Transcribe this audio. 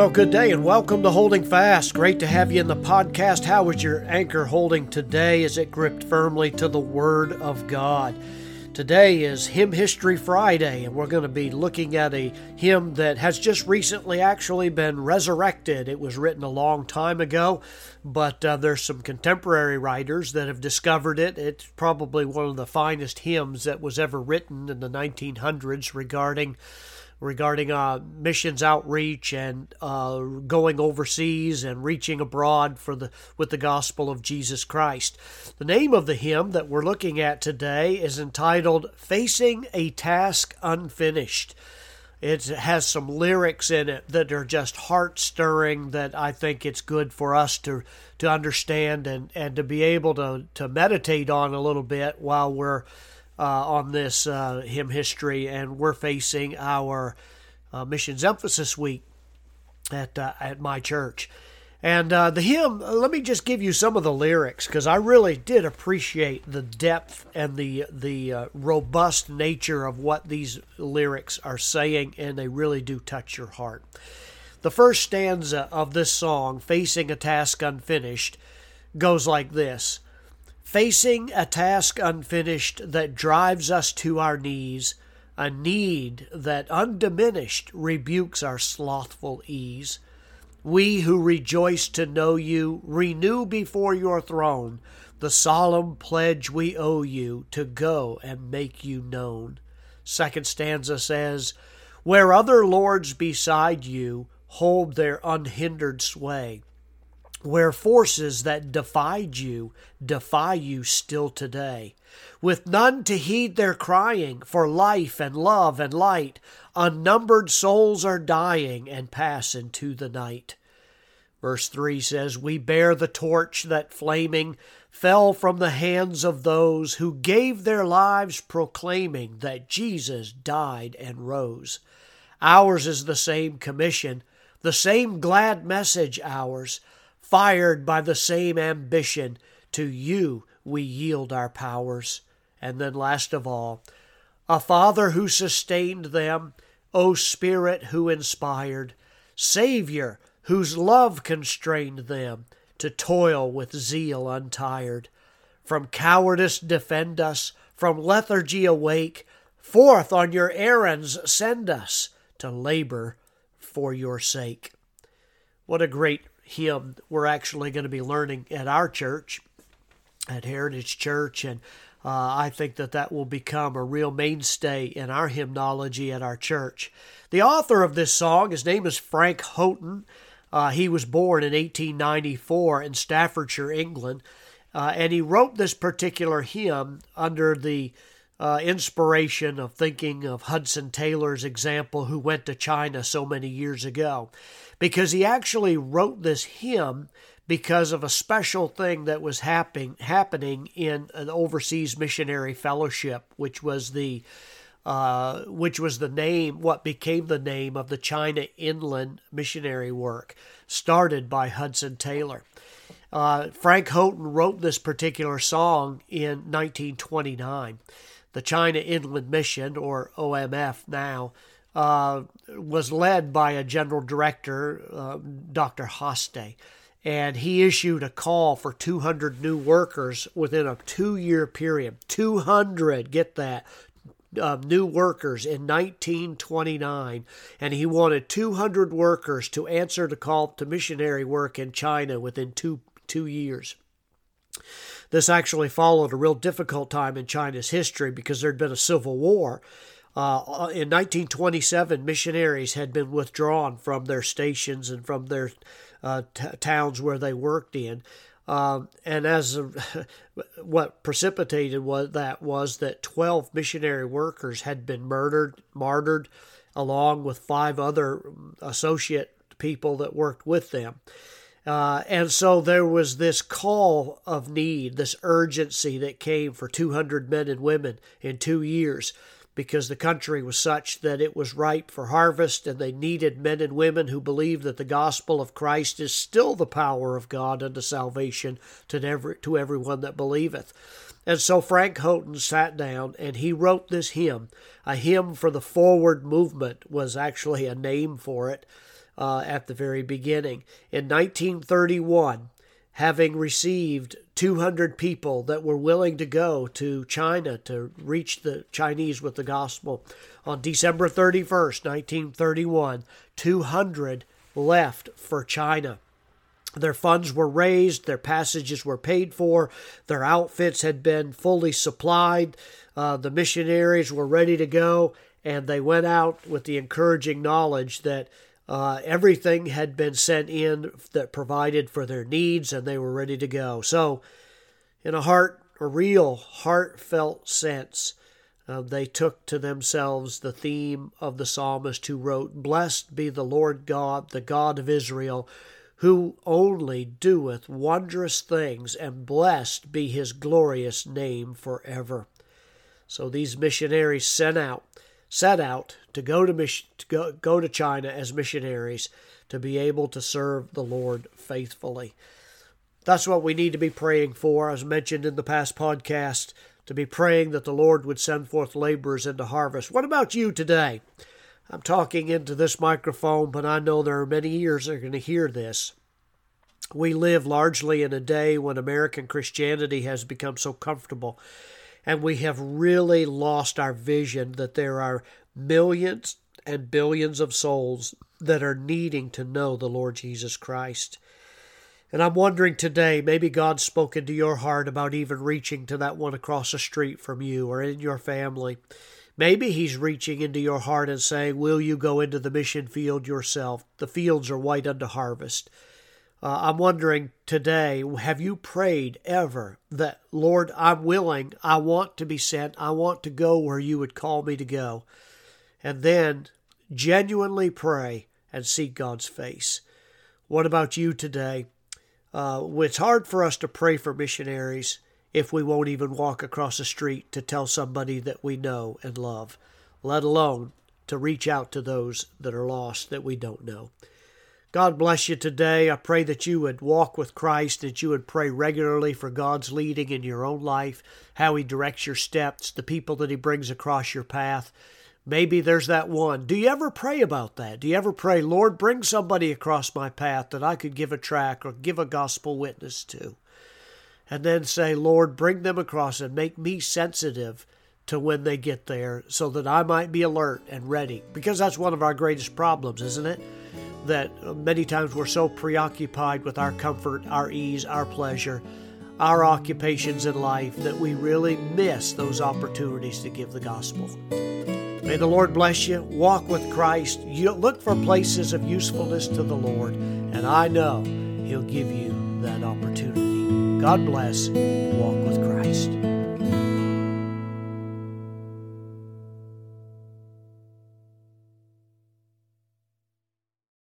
Well, good day and welcome to Holding Fast. Great to have you in the podcast. How is your anchor holding today? Is it gripped firmly to the Word of God? Today is Hymn History Friday, and we're going to be looking at a hymn that has just recently actually been resurrected. It was written a long time ago, but uh, there's some contemporary writers that have discovered it. It's probably one of the finest hymns that was ever written in the 1900s regarding regarding uh, missions outreach and uh, going overseas and reaching abroad for the with the gospel of Jesus Christ. The name of the hymn that we're looking at today is entitled "Facing a Task Unfinished." It has some lyrics in it that are just heart stirring. That I think it's good for us to to understand and and to be able to to meditate on a little bit while we're on this uh, hymn history, and we're facing our uh, missions emphasis week at uh, at my church. And uh, the hymn, let me just give you some of the lyrics because I really did appreciate the depth and the the uh, robust nature of what these lyrics are saying, and they really do touch your heart. The first stanza of this song, "Facing a Task Unfinished," goes like this. Facing a task unfinished that drives us to our knees, a need that undiminished rebukes our slothful ease. We who rejoice to know you renew before your throne the solemn pledge we owe you to go and make you known. Second stanza says, Where other lords beside you hold their unhindered sway, where forces that defied you defy you still today. With none to heed their crying for life and love and light, unnumbered souls are dying and pass into the night. Verse 3 says, We bear the torch that flaming fell from the hands of those who gave their lives proclaiming that Jesus died and rose. Ours is the same commission, the same glad message ours fired by the same ambition, to you we yield our powers. And then, last of all, a Father who sustained them, O Spirit who inspired, Savior whose love constrained them to toil with zeal untired. From cowardice defend us, from lethargy awake, forth on your errands send us to labor for your sake. What a great hymn we're actually going to be learning at our church, at Heritage Church, and uh, I think that that will become a real mainstay in our hymnology at our church. The author of this song, his name is Frank Houghton. Uh, he was born in 1894 in Staffordshire, England, uh, and he wrote this particular hymn under the uh, inspiration of thinking of Hudson Taylor's example, who went to China so many years ago because he actually wrote this hymn because of a special thing that was happening happening in an overseas missionary fellowship, which was the uh, which was the name, what became the name of the China Inland missionary work, started by Hudson Taylor. Uh, Frank Houghton wrote this particular song in 1929. The China Inland Mission, or OMF now, uh, was led by a general director, uh, Dr. Hoste, and he issued a call for 200 new workers within a two year period. 200, get that, uh, new workers in 1929, and he wanted 200 workers to answer the call to missionary work in China within two, two years. This actually followed a real difficult time in China's history because there had been a civil war uh, in 1927, missionaries had been withdrawn from their stations and from their uh, t- towns where they worked in. Um, and as a, what precipitated was that was that 12 missionary workers had been murdered, martyred, along with five other associate people that worked with them. Uh, and so there was this call of need, this urgency that came for 200 men and women in two years because the country was such that it was ripe for harvest and they needed men and women who believed that the gospel of Christ is still the power of God unto salvation to every to everyone that believeth. And so Frank Houghton sat down and he wrote this hymn. A hymn for the forward movement was actually a name for it. Uh, at the very beginning. In 1931, having received 200 people that were willing to go to China to reach the Chinese with the gospel, on December 31st, 1931, 200 left for China. Their funds were raised, their passages were paid for, their outfits had been fully supplied, uh, the missionaries were ready to go, and they went out with the encouraging knowledge that uh, everything had been sent in that provided for their needs, and they were ready to go. So, in a heart, a real heartfelt sense, uh, they took to themselves the theme of the psalmist who wrote, Blessed be the Lord God, the God of Israel who only doeth wondrous things, and blessed be his glorious name forever. So these missionaries sent out, set out to go to, mission, to go, go to China as missionaries to be able to serve the Lord faithfully. That's what we need to be praying for, as mentioned in the past podcast, to be praying that the Lord would send forth laborers into harvest. What about you today? I'm talking into this microphone, but I know there are many ears that are going to hear this. We live largely in a day when American Christianity has become so comfortable, and we have really lost our vision that there are millions and billions of souls that are needing to know the Lord Jesus Christ. And I'm wondering today, maybe God's spoken to your heart about even reaching to that one across the street from you or in your family. Maybe he's reaching into your heart and saying, Will you go into the mission field yourself? The fields are white unto harvest. Uh, I'm wondering today, have you prayed ever that, Lord, I'm willing, I want to be sent, I want to go where you would call me to go? And then genuinely pray and seek God's face. What about you today? Uh, it's hard for us to pray for missionaries if we won't even walk across the street to tell somebody that we know and love, let alone to reach out to those that are lost that we don't know. God bless you today. I pray that you would walk with Christ, that you would pray regularly for God's leading in your own life, how He directs your steps, the people that He brings across your path. Maybe there's that one. Do you ever pray about that? Do you ever pray, Lord, bring somebody across my path that I could give a track or give a gospel witness to? and then say, Lord, bring them across and make me sensitive to when they get there so that I might be alert and ready. Because that's one of our greatest problems, isn't it? That many times we're so preoccupied with our comfort, our ease, our pleasure, our occupations in life that we really miss those opportunities to give the gospel. May the Lord bless you. Walk with Christ. You look for places of usefulness to the Lord, and I know He'll give you that opportunity. God bless. Walk with Christ.